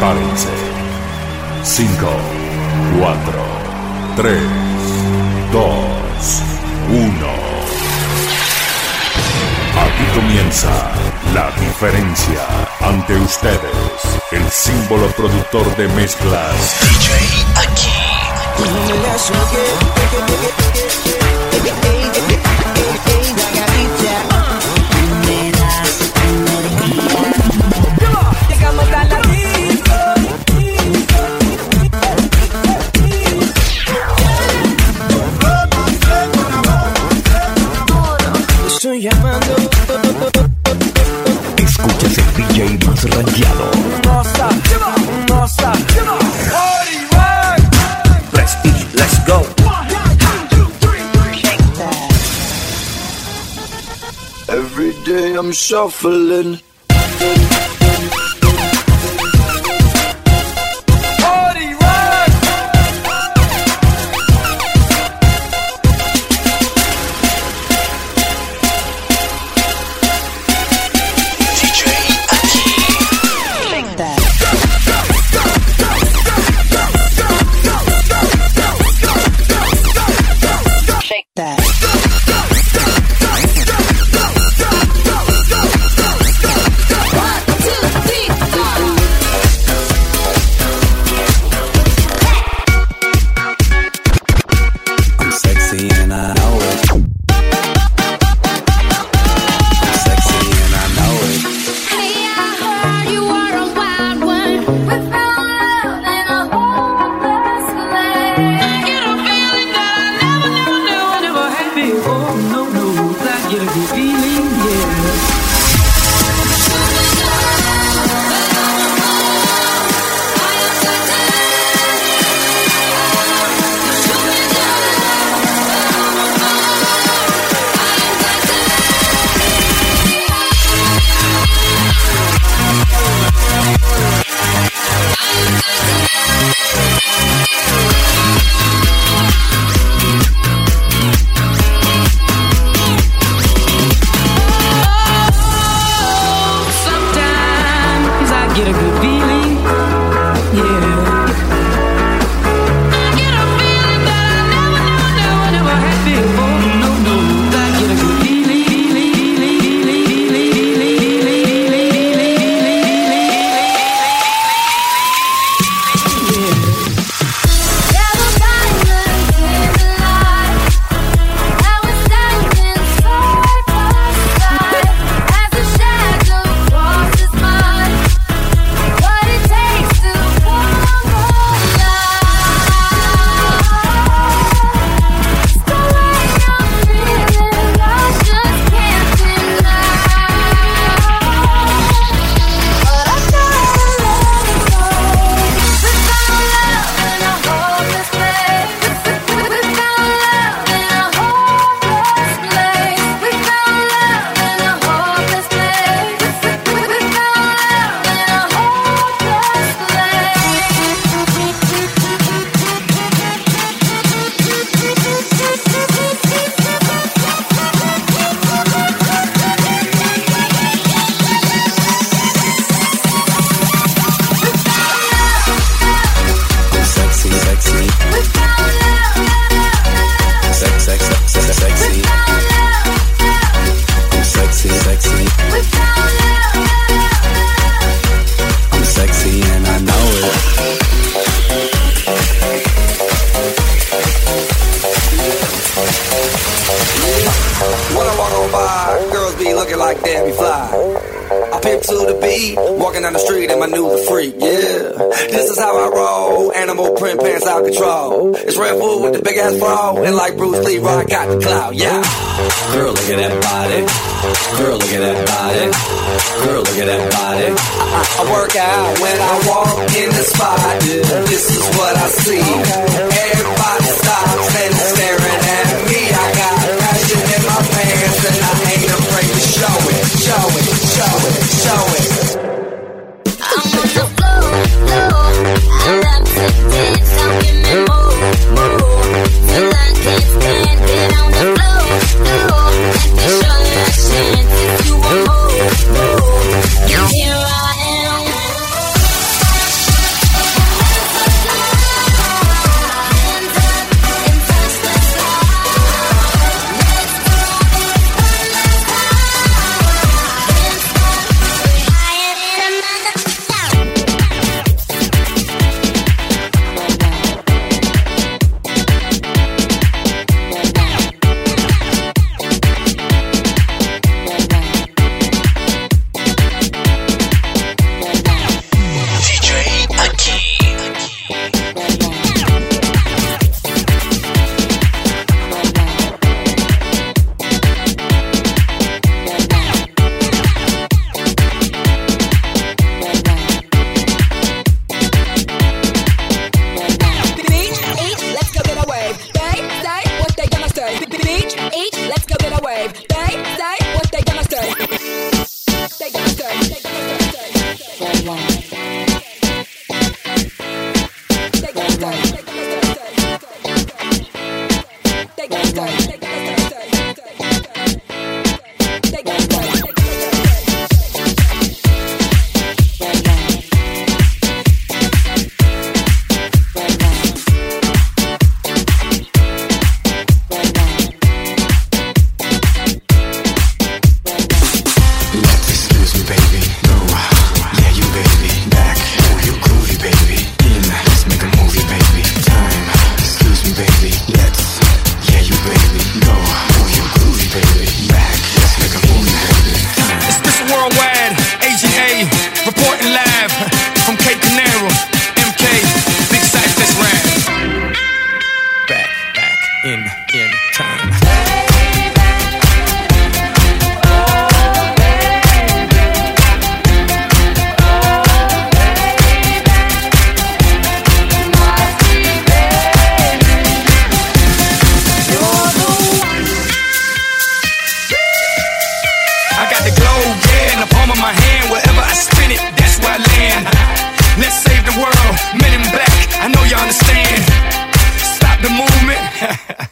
Prepárense. 5, 4, 3, 2, 1. Aquí comienza la diferencia. Ante ustedes, el símbolo productor de mezclas. DJ Aquí. rangiano. Stop, party rock. Let's. Every day I'm shuffling.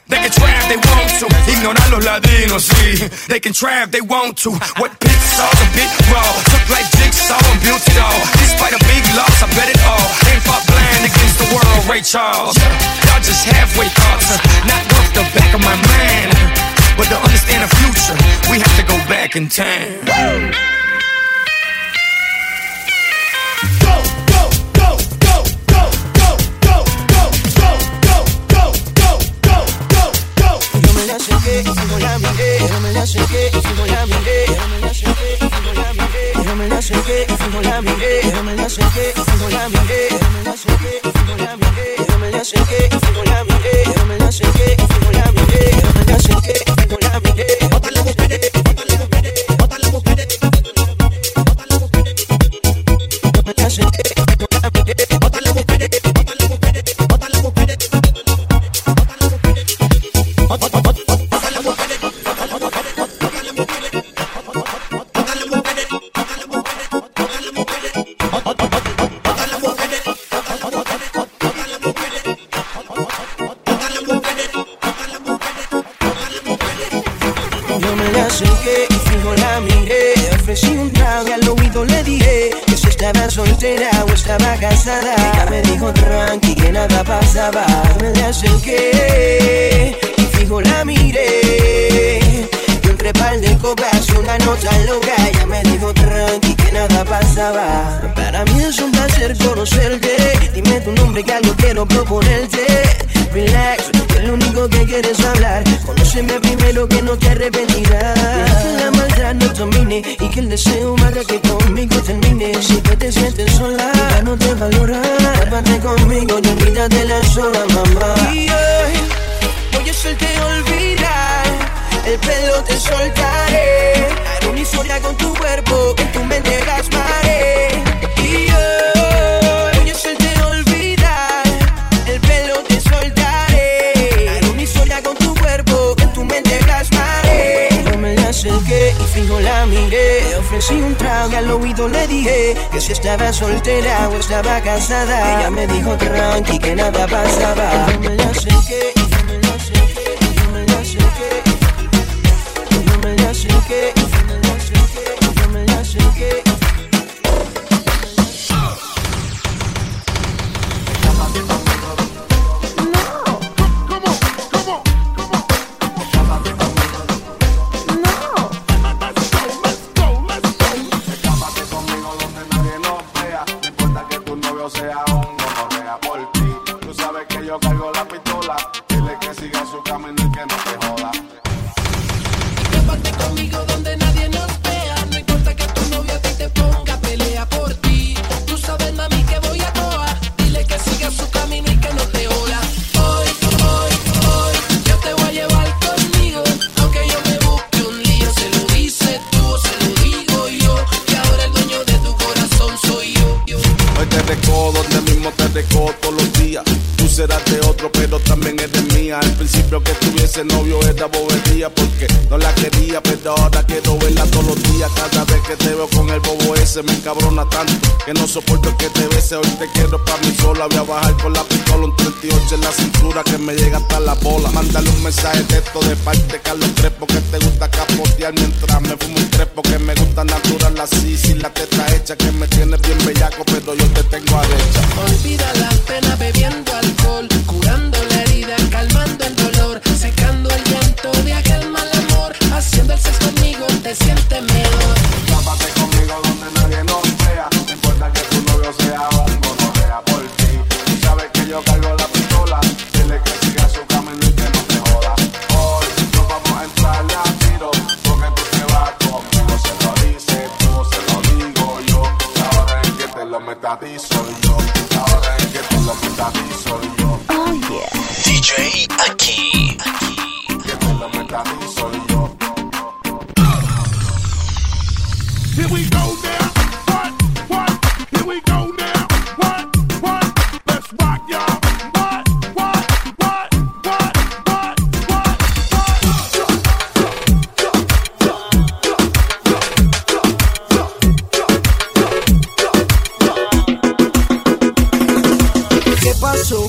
they can try if they want to. Ignorar los latinos, sí. They can try if they want to. What Pixar's a bit raw. Took like Jigsaw and built it all. Despite a big loss, I bet it all. Ain't fought blind against the world, Ray Charles. Y'all just halfway thoughts. Not worth the back of my mind. But to understand the future, we have to go back in time. Me la acerqué y fijo la miré. Yo me la acerqué y fijo la miré. Yo me la acerqué y fijo la miré. Yo me la acerqué y fijo la miré. Yo me la acerqué y fijo la miré. Yo me la acerqué y fijo la miré. Yo me la acerqué y fijo la miré. Yo me la acerqué y fijo la miré. Soltera o estaba casada. Ella me dijo tranqui que nada pasaba. Me la acerqué y fijo la miré. Y entre par de copas una nota loca. Ella me dijo tranqui nada pasaba. Para mí es un placer conocerte. Dime tu nombre que algo quiero proponerte. Relax, que lo único que quieres hablar. Conóceme primero que no te arrepentirás. Que la maldad no domine y que el deseo haga que conmigo termine. Si que te sientes sola, ya no te valora. Llévate conmigo y olvídate la sola, mamá. Y hoy voy a hacerte olvidar. El pelo te soltaré. Haré una historia con tu cuerpo, en tu mente plasmaré. Y hoy voy a hacerte olvidar. El pelo te soltaré. Haré una historia con tu cuerpo, en tu mente plasmaré. Yo me la acerqué y fijo la miré. Ofrecí un trago y al oído le dije que si estaba soltera o estaba casada. Ella me dijo tranqui que nada pasaba. Yo me la acerqué compliqué. Que tuviese novio era bobería porque no la quería, pero ahora quiero verla todos los días. Cada vez que te veo con el bobo ese me encabrona tanto que no soporto que te bese. Hoy te quiero para mí sola. Voy a bajar con la pistola un 38 en la cintura que me llega hasta la bola. Mándale un mensaje de texto de parte Carlos Crespo que te gusta capotear mientras me fumo un trepo que me gusta natural así. Sin la teta hecha que me tienes bien bellaco, pero yo te tengo a derecha. Olvida las penas bebiendo alcohol, curando calmando el dolor, secando el llanto de aquel mal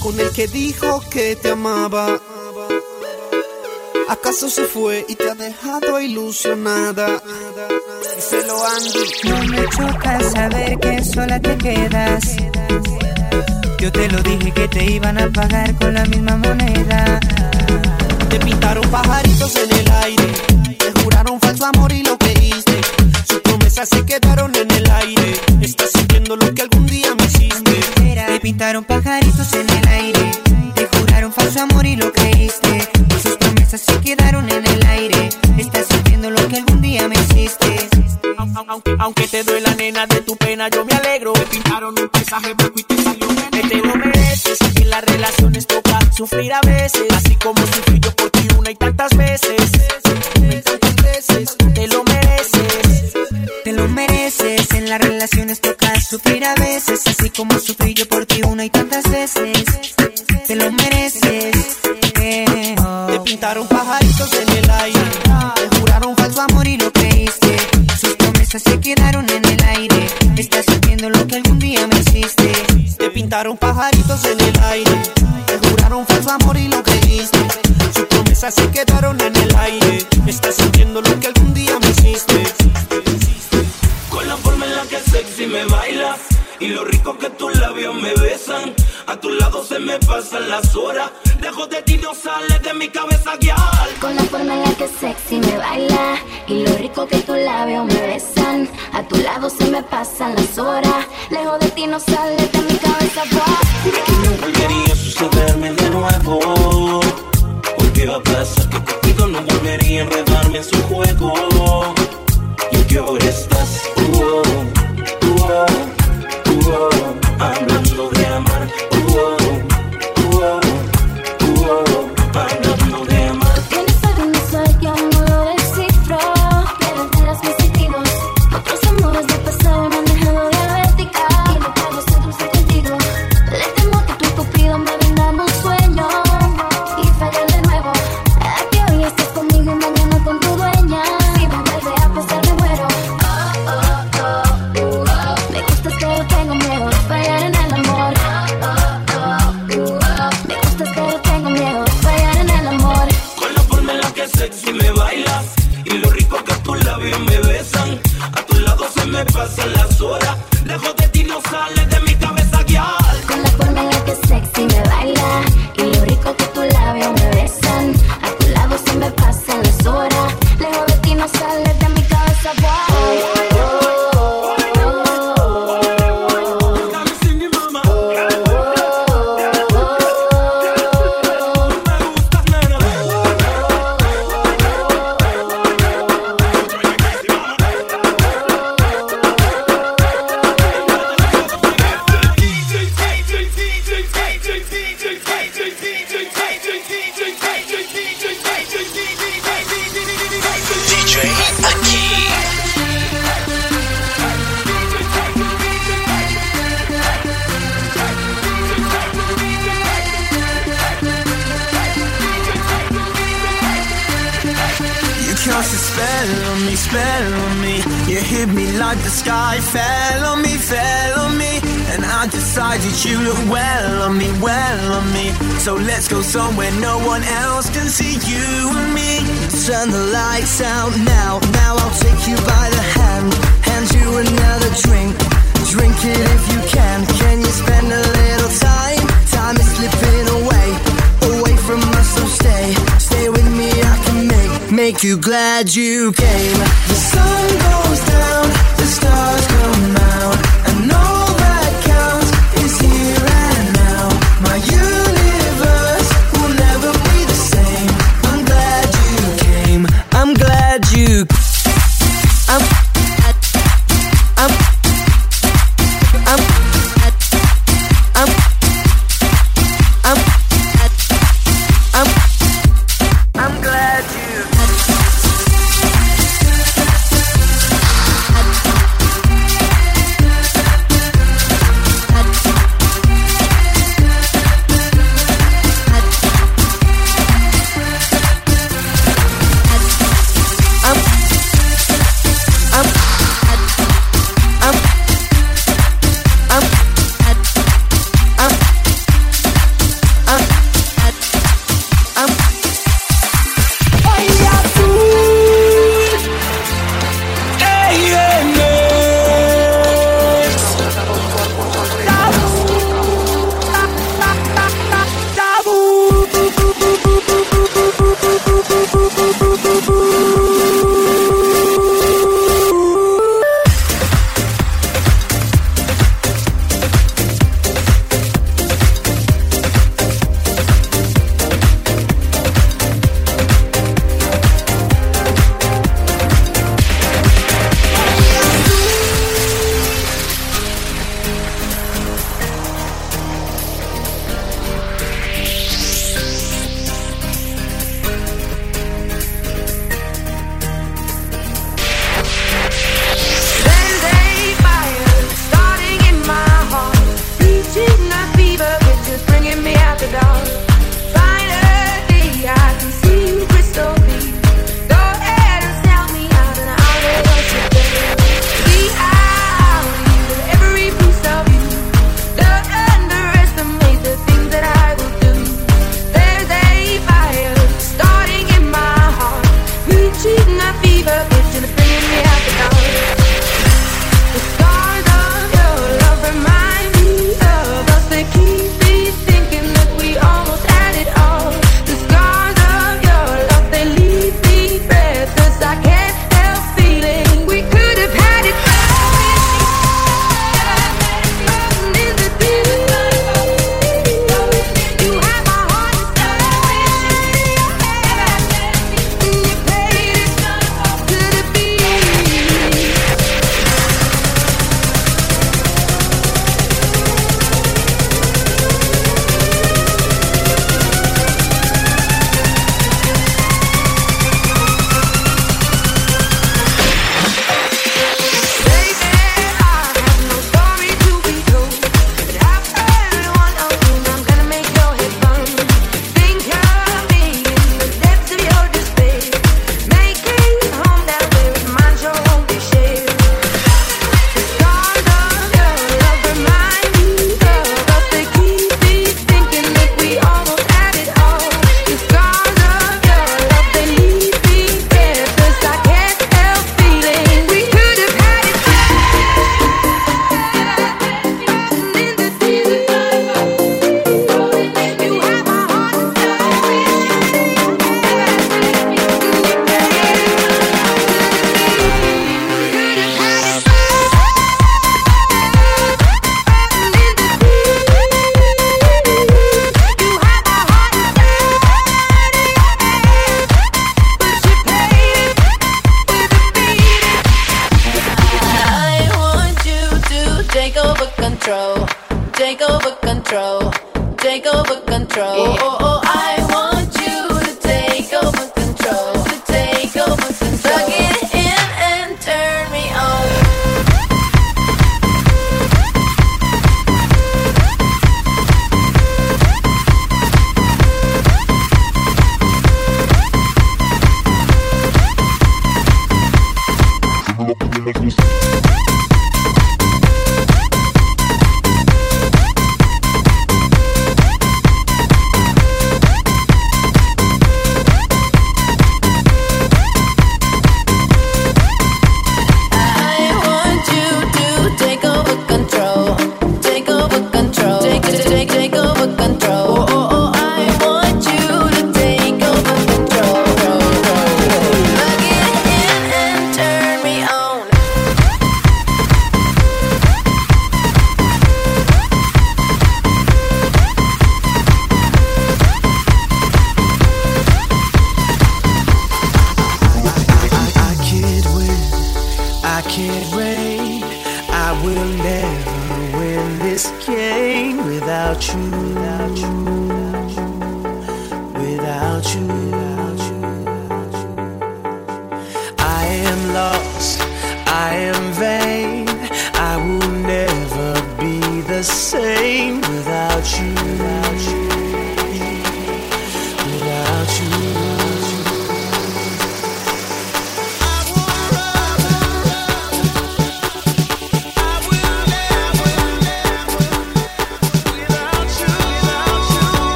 con el que dijo que te amaba? ¿Acaso se fue y te ha dejado ilusionada? Díselo Andy. No me choca saber que sola te quedas. Yo te lo dije que te iban a pagar con la misma moneda. Te pintaron pajaritos en el aire. Te juraron falso amor y lo creíste. Sus promesas se quedaron en el aire. Estás sintiendo lo que algún día me hiciste. Te pintaron pajaritos en el aire. Falso amor y lo creíste. Sus promesas se quedaron en el aire. Estás sintiendo lo que algún día me hiciste. Aunque, aunque te duela nena de tu pena, yo me alegro. Te pintaron un paisaje blanco y te salió nene. Te lo mereces. En las relaciones toca sufrir a veces. Así como sufrí yo por ti y. Una y tantas veces. Te lo mereces. Te lo mereces. En las relaciones toca sufrir a veces. Así como sufrí yo por ti una y tantas veces. Pintaron pajaritos en el aire. Te juraron falso amor y lo creíste. Sus promesas se quedaron en el aire. Estás sintiendo lo que algún día me hiciste. Te pintaron pajaritos en el aire. Te juraron falso amor y lo creíste. Sus promesas se quedaron en el aire. Estás sintiendo lo que algún día me hiciste. Con la forma en la que sexy me bailas y lo rico que tus labios me se me pasan las horas. Lejos de ti no sale de mi cabeza guiar. Con la forma en la que sexy me baila y lo rico que tus labios me besan. A tu lado se me pasan las horas. Lejos de ti no sale de mi cabeza. Juré que no volvería a sucederme de nuevo. Porque va a pasar que contigo no volvería a enredarme en su juego. Y que ahora estás,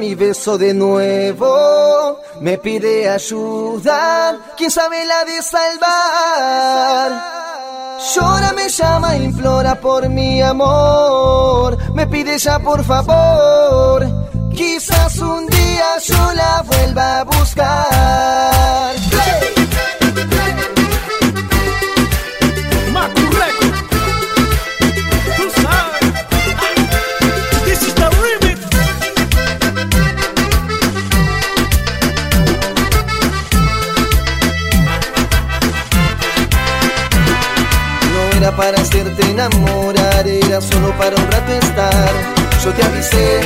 mi beso de nuevo. Me pide ayuda, quién sabe la de salvar. Llora, me llama, implora por mi amor. Me pide ya por favor. Quizás un día yo la vuelva a buscar. Enamorar, era solo para un rato estar. Yo te avisé,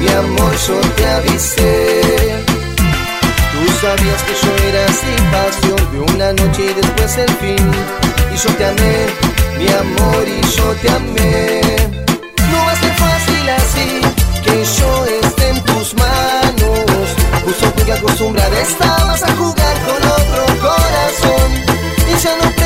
mi amor, yo te avisé. Tú sabías que yo era sin pasión de una noche y después el fin. Y yo te amé, mi amor, y yo te amé. No va a ser fácil así, que yo esté en tus manos. Justo tú que acostumbrada estabas a jugar con otro corazón. Y ya no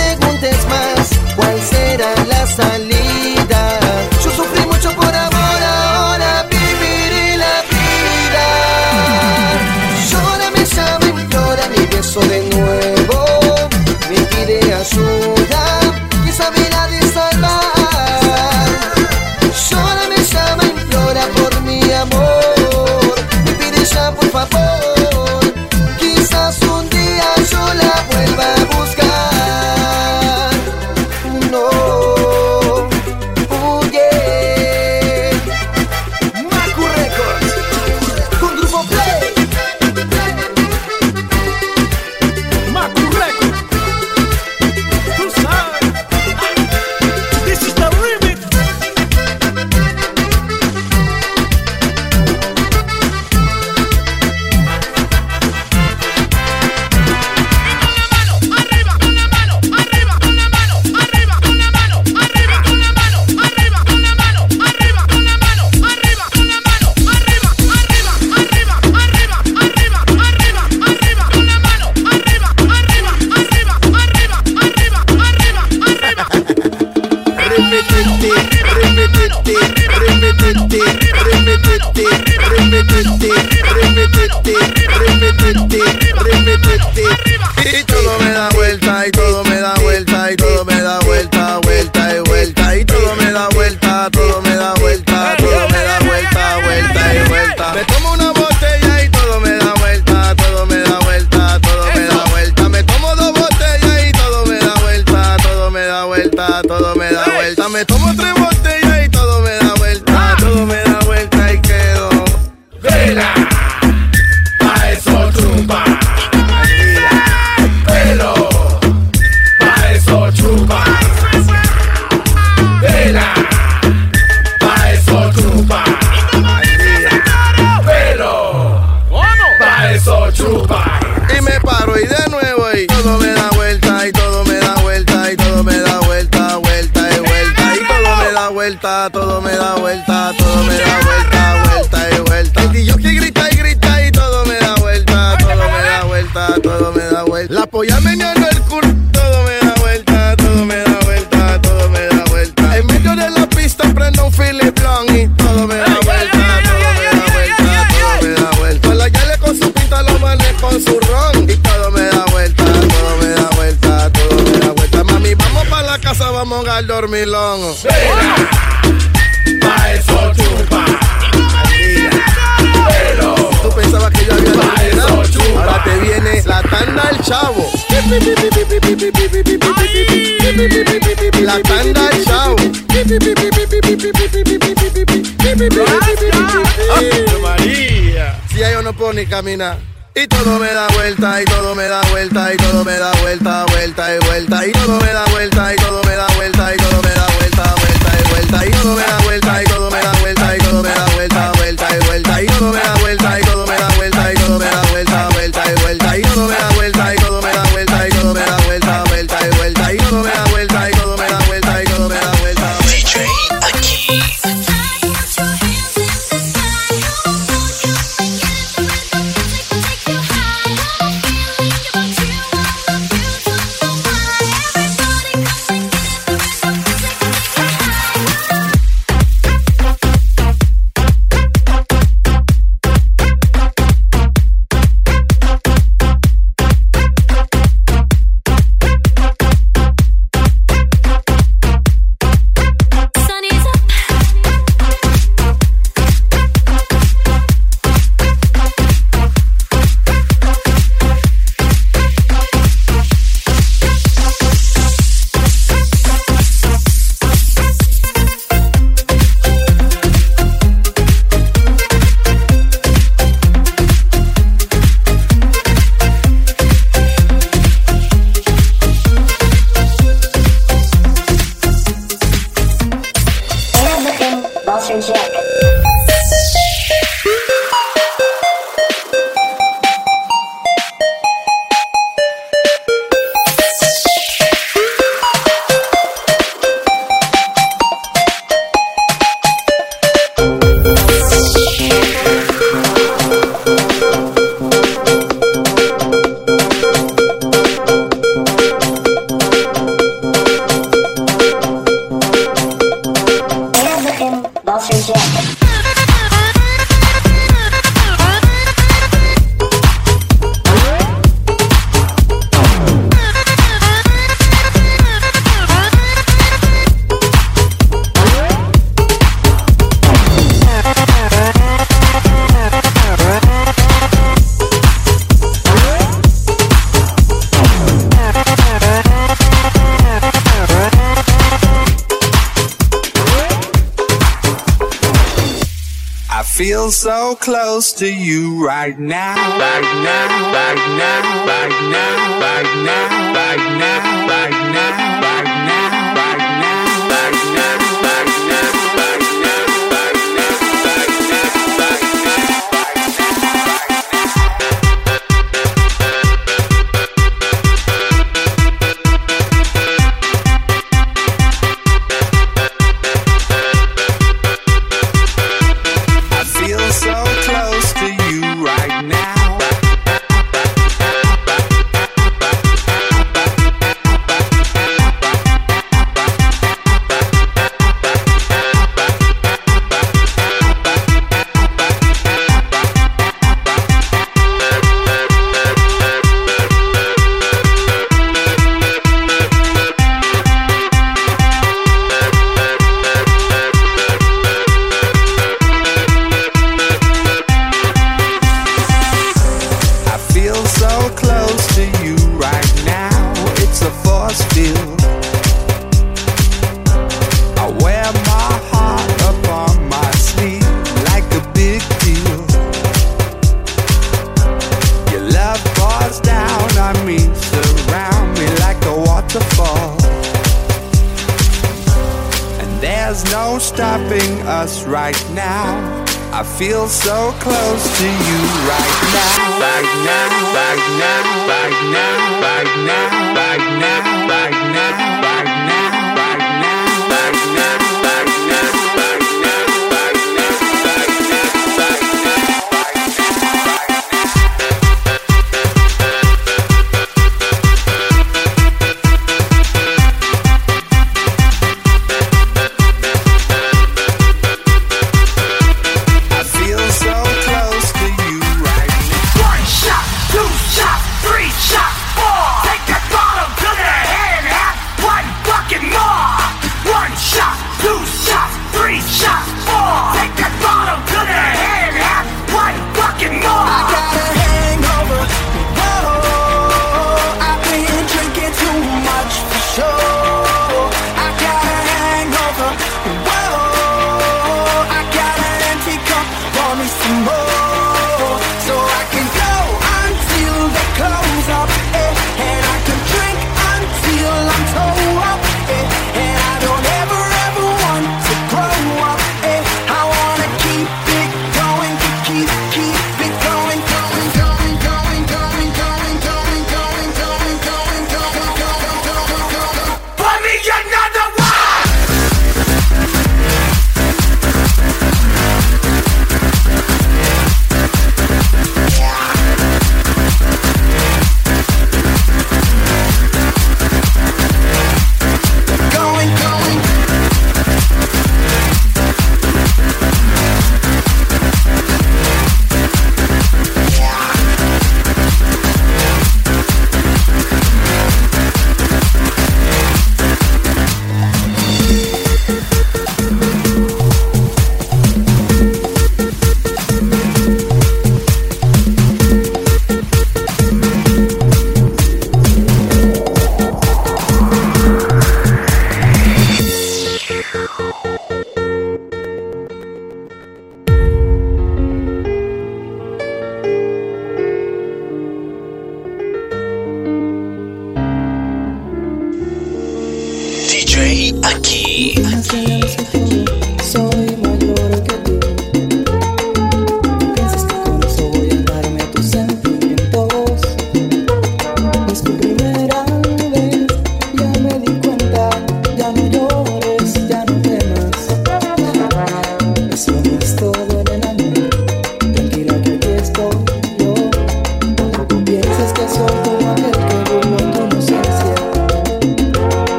Si ya yo no puedo ni caminar. Y todo me da vuelta, y todo me da vuelta, y todo me da vuelta, vuelta y vuelta, y todo me da vuelta, y todo me da vuelta, y todo me da vuelta, vuelta y vuelta, y todo me da vuelta, y todo me da vuelta, y todo me da vuelta, vuelta y vuelta, y todo me da vuelta, y todo me da vuelta, y todo me da vuelta, vuelta y vuelta, y todo me da vuelta, y todo me da vuelta, y todo me da vuelta, vuelta y vuelta, y todo me da so close to you right now, right now, right now, right now, right now, right now, right now.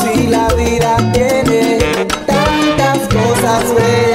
Si la vida tiene tantas cosas buenas.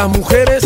Las mujeres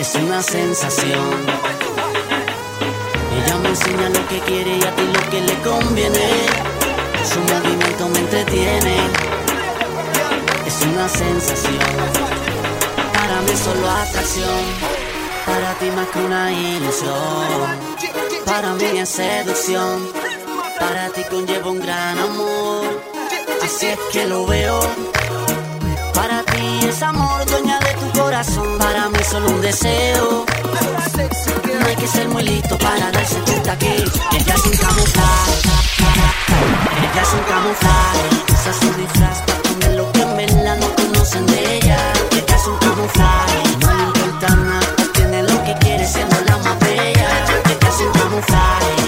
es una sensación. Ella me enseña lo que quiere y a ti lo que le conviene. Su movimiento me entretiene. Es una sensación. Para mí solo atracción. Para ti más que una ilusión. Para mí es seducción. Para ti conlleva un gran amor. Así es que lo veo eres amor, dueña de tu corazón. Para mí solo un deseo. No hay que ser muy listo para darse cuenta que ella es un camuflaje. Ella es un camuflaje. Usa su disfraz para poner lo que en la no conocen de ella. Ella es un camuflaje. No le importa nada, tiene lo que quiere siendo la más bella. Ella es un camuflaje.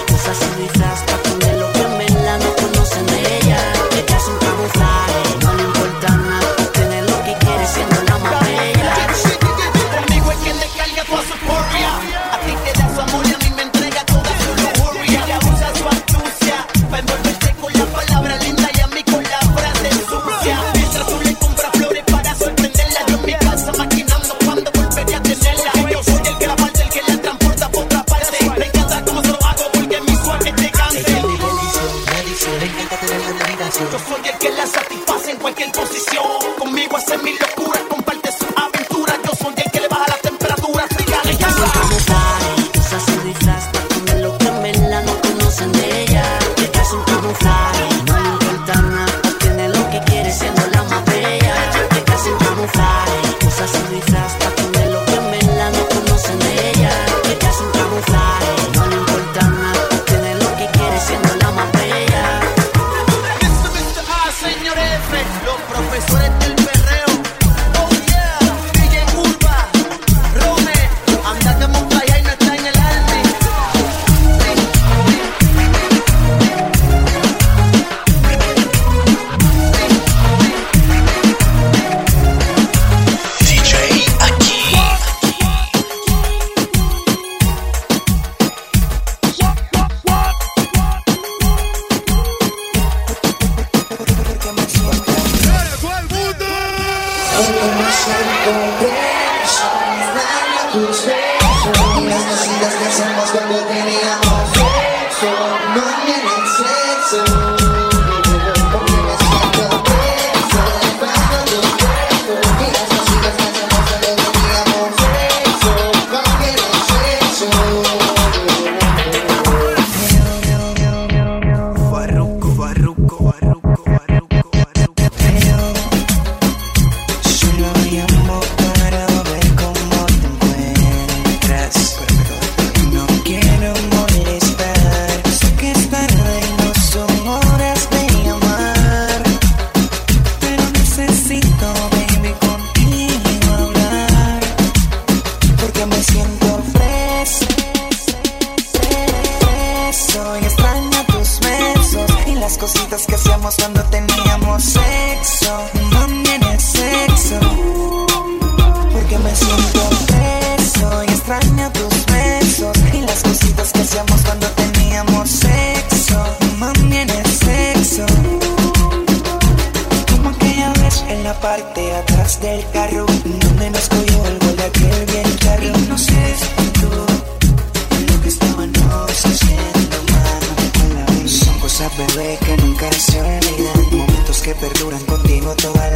perduran continuo toda la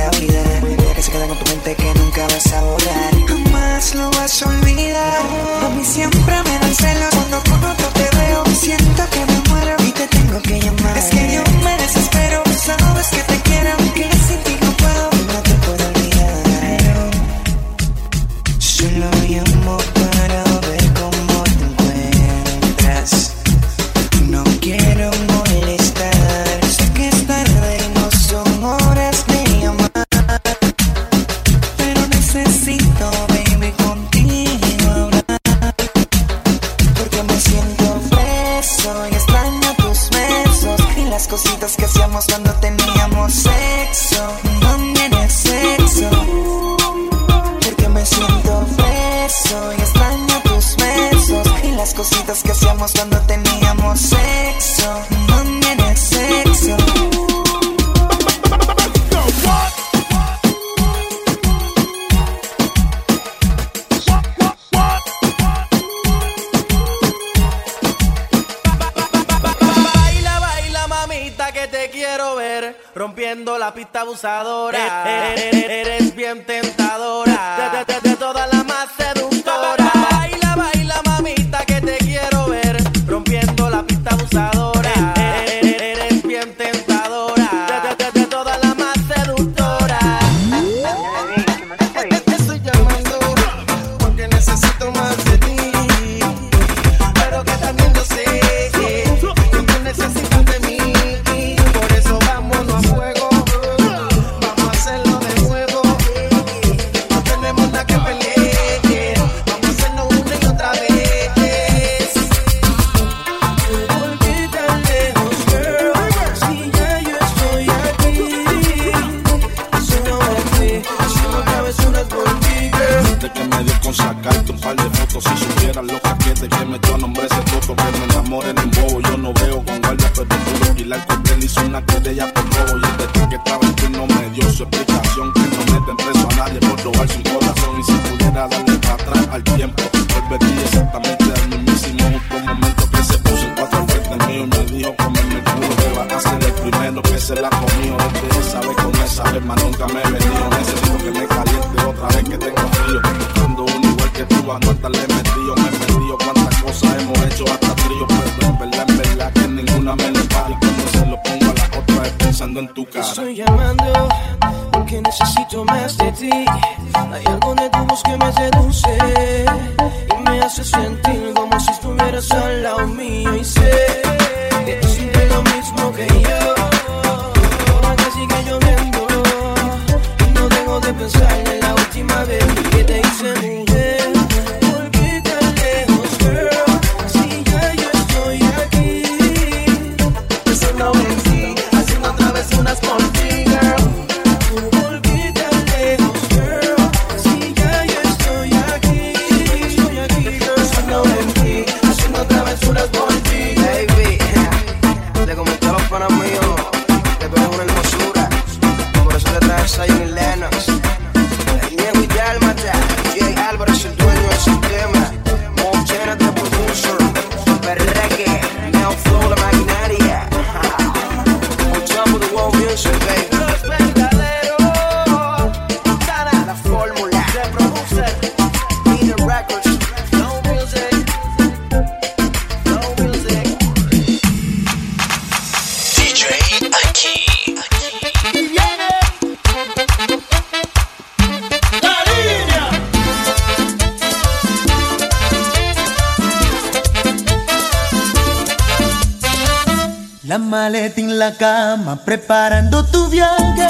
preparando tu viaje.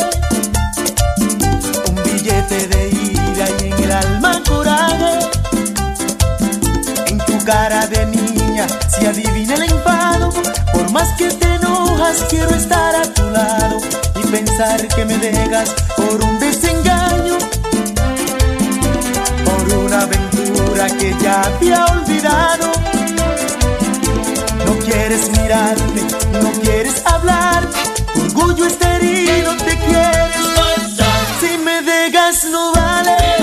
Un billete de ira y en el alma coraje. En tu cara de niña se si adivina el enfado. Por más que te enojas, quiero estar a tu lado y pensar que me dejas por un desengaño. Por una aventura que ya había olvidado quieres mirarme, no quieres hablar. Orgullo está herido, te quieres pasar. Si me dejas, no vale.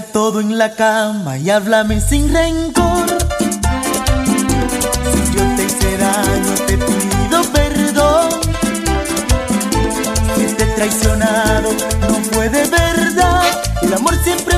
Todo en la cama y háblame sin rencor. Si yo te hice daño, te pido perdón. Si te traicionado, no fue de verdad. El amor siempre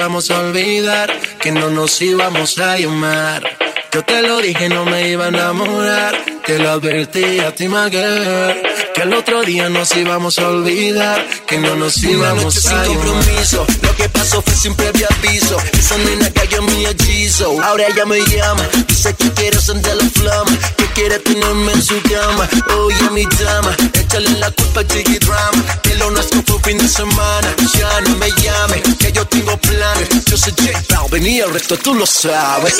íbamos a olvidar. Que no nos íbamos a llamar. Advertí a ti, my girl. Que al otro día nos íbamos a olvidar. Que no nos Una íbamos noche sin a llamar. compromiso. Lo que pasó fue sin previo aviso. Esa nena cayó en mi hechizo. Ahora ella me llama. Dice que quiere sentir la flama. Que quiere tenerme en su cama. Oye, mi dama. Échale la culpa a Chiqui Drama. Que lo nuestro fue fin de semana. Ya no me llame. Que yo tengo planes. Yo soy J Balvin y el resto tú lo sabes.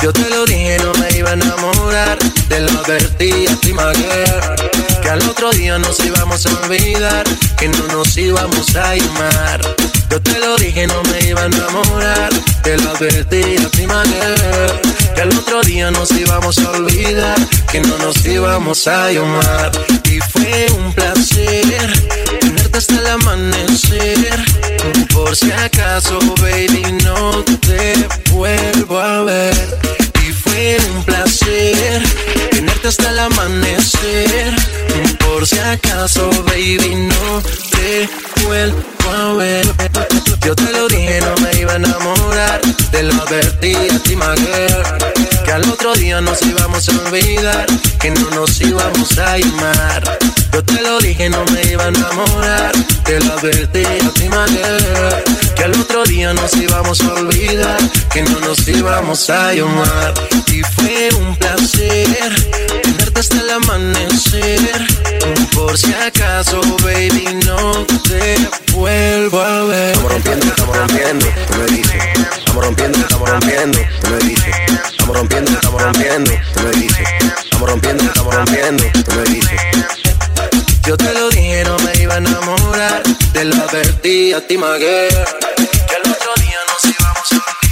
Yo te lo dije, no me iba a enamorar. Te lo advertí a ti. Que al otro día nos íbamos a olvidar. Que no nos íbamos a llamar. Yo te lo dije, no me iba a enamorar. Te lo advertí a ti, girl. Que al otro día nos íbamos a olvidar. Que no nos íbamos a llamar. Y fue un placer tenerte hasta el amanecer. Por si acaso, baby, no te vuelvo a ver. Fue un placer tenerte hasta el amanecer. Por si acaso, baby, no te vuelvo a ver. Yo te lo dije, no me iba a enamorar. Te lo advertí a ti, my. Que al otro día nos íbamos a olvidar. Que no nos íbamos a llamar. Yo te lo dije, no me iba a enamorar. Te lo advertí a ti, my. Que al otro día nos íbamos a olvidar. Que no nos íbamos a llamar. Y fue un placer tenerte hasta el amanecer. Por si acaso, baby, no te vuelvo a ver. Estamos rompiendo, estamos rompiendo, tú me dices. Estamos rompiendo, estamos rompiendo, tú me dices. Estamos rompiendo, estamos rompiendo, tú me dices. Estamos rompiendo, estamos rompiendo, tú me dices. Yo te lo dije, no me iba a enamorar. Te lo advertí a. Que al otro día nos íbamos a olvidar.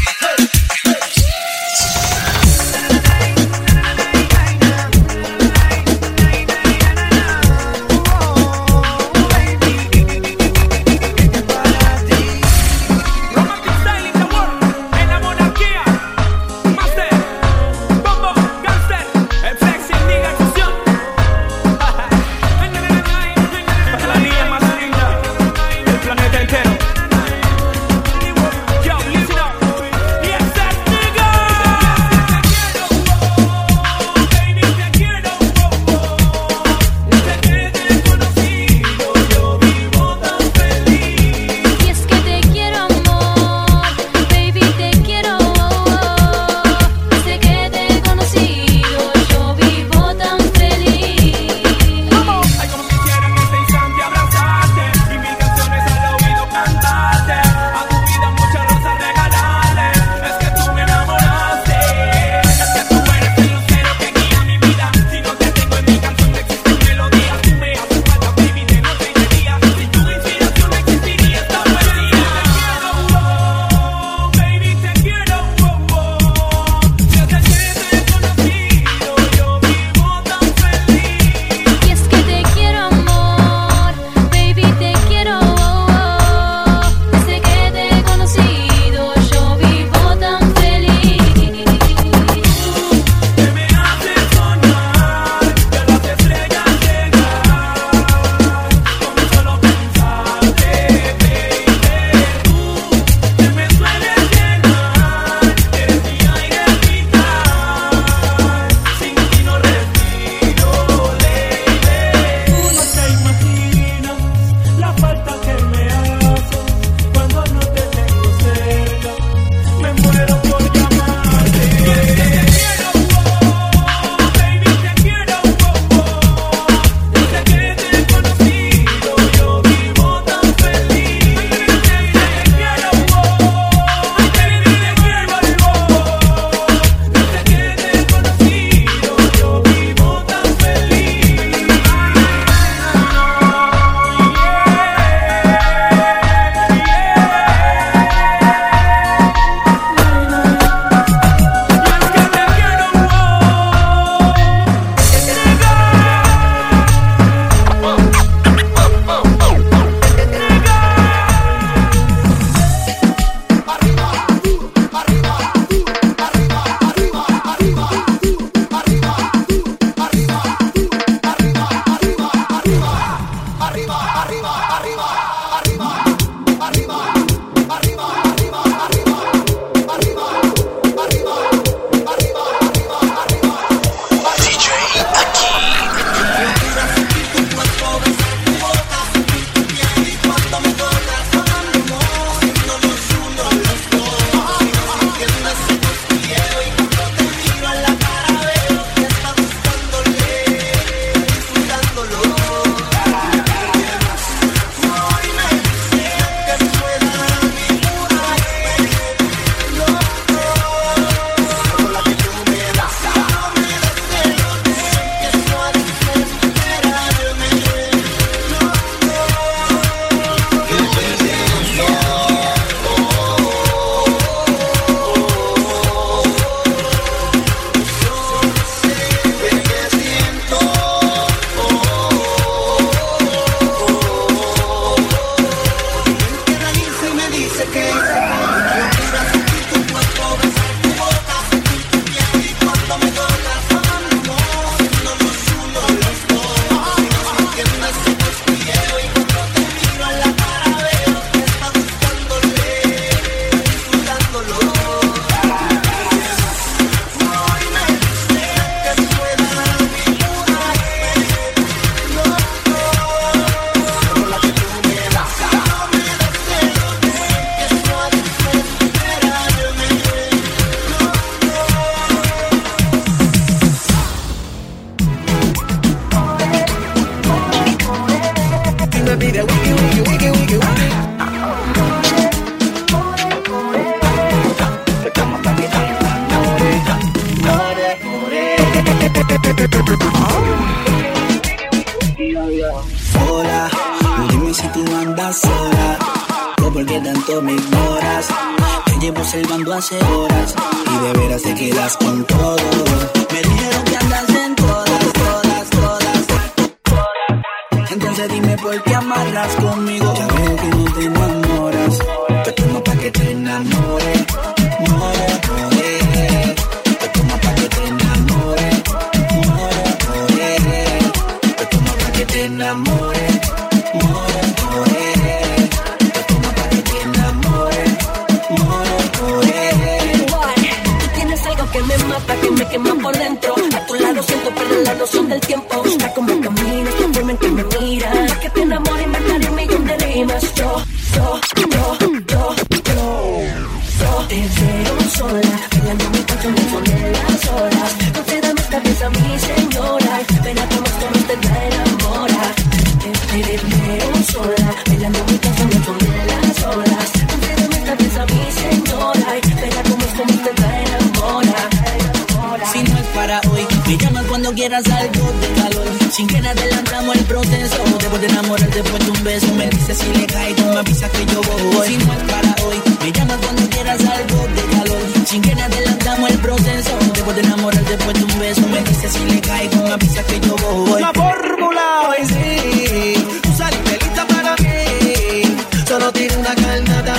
Quieras algo de calor. Sin que adelantamos el proceso. Debo de enamorar después de un beso. Me dices si le tú me avisas que yo voy. Si no es para hoy, me llamas cuando quieras algo de calor. Sin que adelantamos el proceso. Debo de enamorar después de un beso. Me dices si le tú me avisas que yo voy. La fórmula hoy sí, tú saliste lista para mí. Solo tiene una carnada,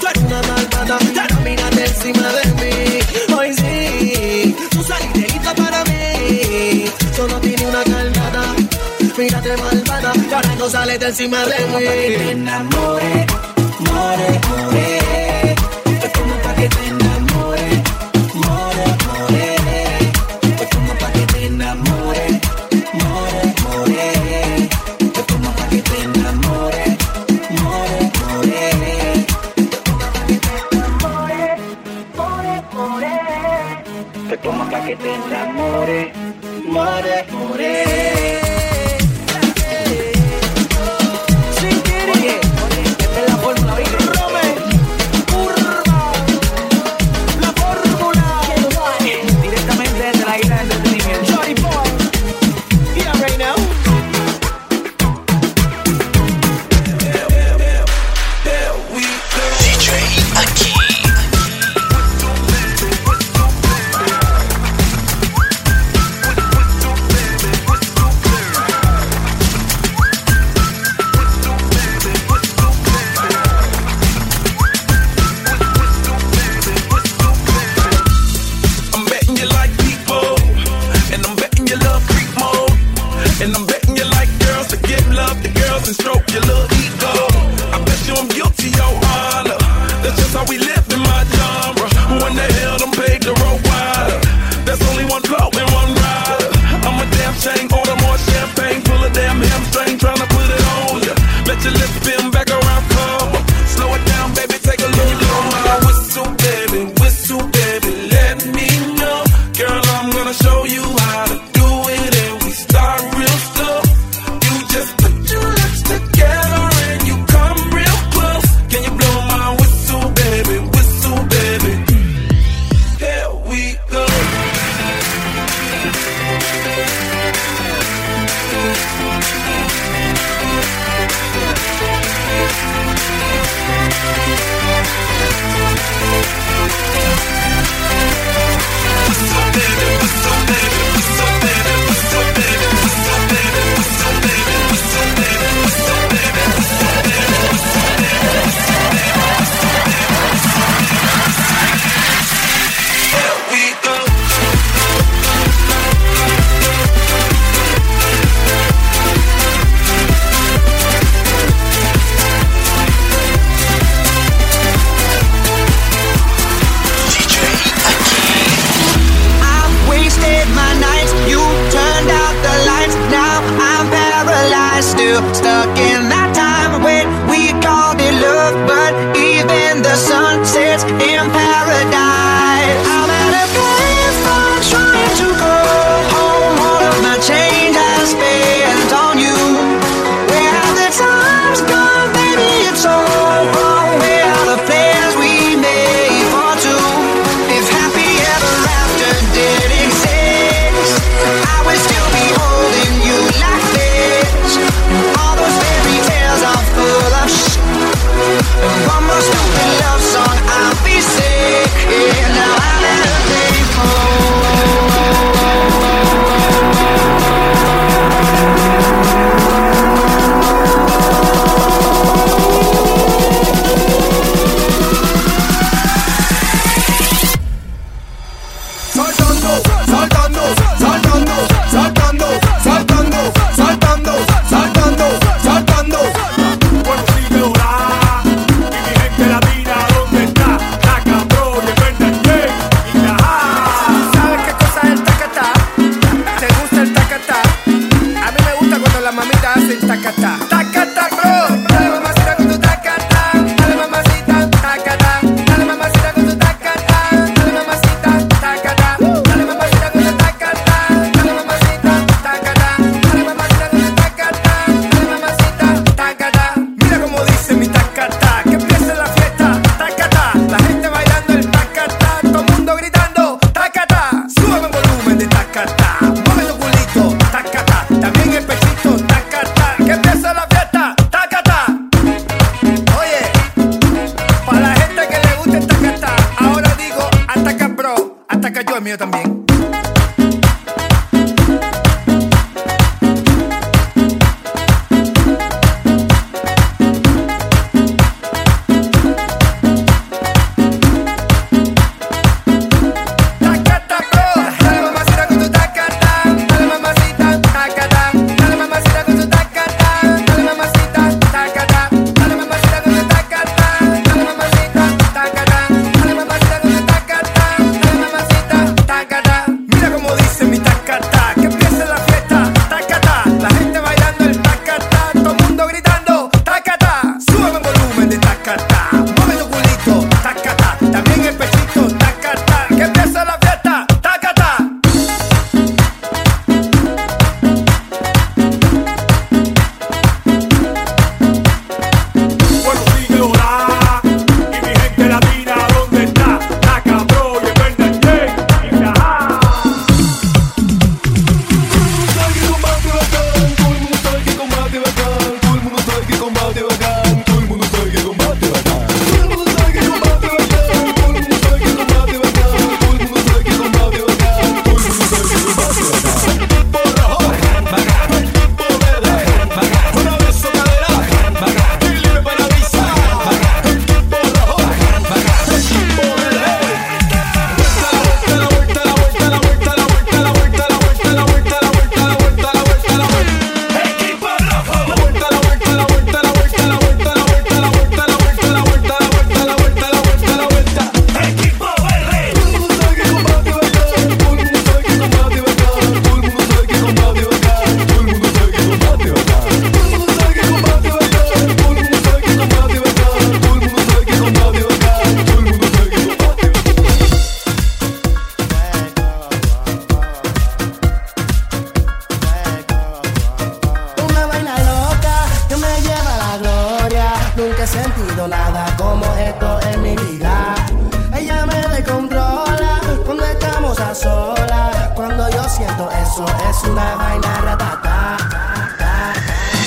tú eres una malvada, ya no mírate encima de mírate malvada, ahora no sales de encima de mí. te enamore, que te enamore, more, more. Te tomo pa' que te enamore, more, more. Te enamore, more, more. Te pa' que te enamore, more, more.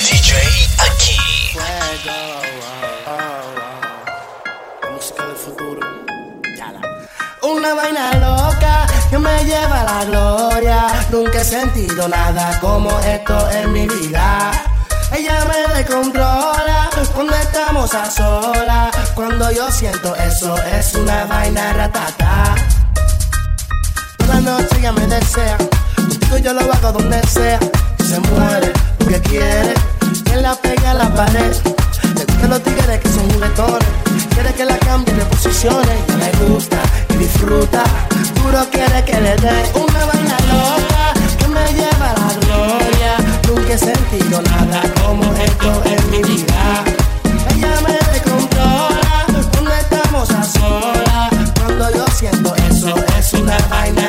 DJ aquí. música del futuro. Una vaina loca que me lleva a la gloria. Nunca he sentido nada como esto en mi vida. Ella me descontrola cuando estamos a solas. Cuando yo siento eso, es una vaina ratata. Toda noche ella me desea. Yo lo hago donde sea. Se muere porque quiere que la pegue a la pared. Le gustan los tigres que son juguetones. Quiere que la cambie de posiciones. Y le gusta y disfruta. Duro quiere que le dé una vaina loca que me lleva a la gloria. Nunca he sentido nada como esto en mi vida. Ella me descontrola cuando estamos a solas. Cuando yo siento eso, es una vaina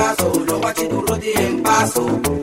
abrazo, lo guachidurros tienen paso.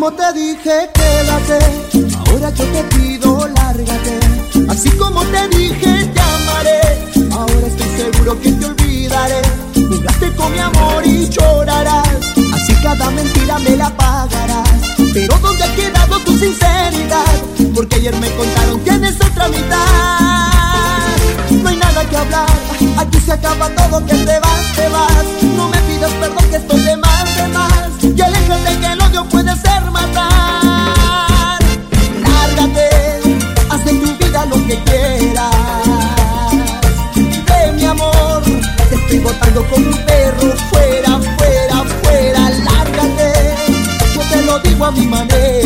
como te dije, quédate. Ahora yo te pido, lárgate. Así como te dije, llamaré. Ahora estoy seguro que te olvidaré. Jugaste con mi amor y llorarás. Así cada mentira me la pagarás. Pero ¿dónde ha quedado tu sinceridad? Porque ayer me contaron que eres otra mitad. No hay nada que hablar. Aquí se acaba todo, que te vas, te vas. No me pidas perdón que estoy hacer matar. Lárgate, haz de tu vida lo que quieras. De mi amor, te estoy botando como un perro. Fuera, fuera, fuera, lárgate. Yo te lo digo a mi manera.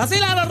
Vacila los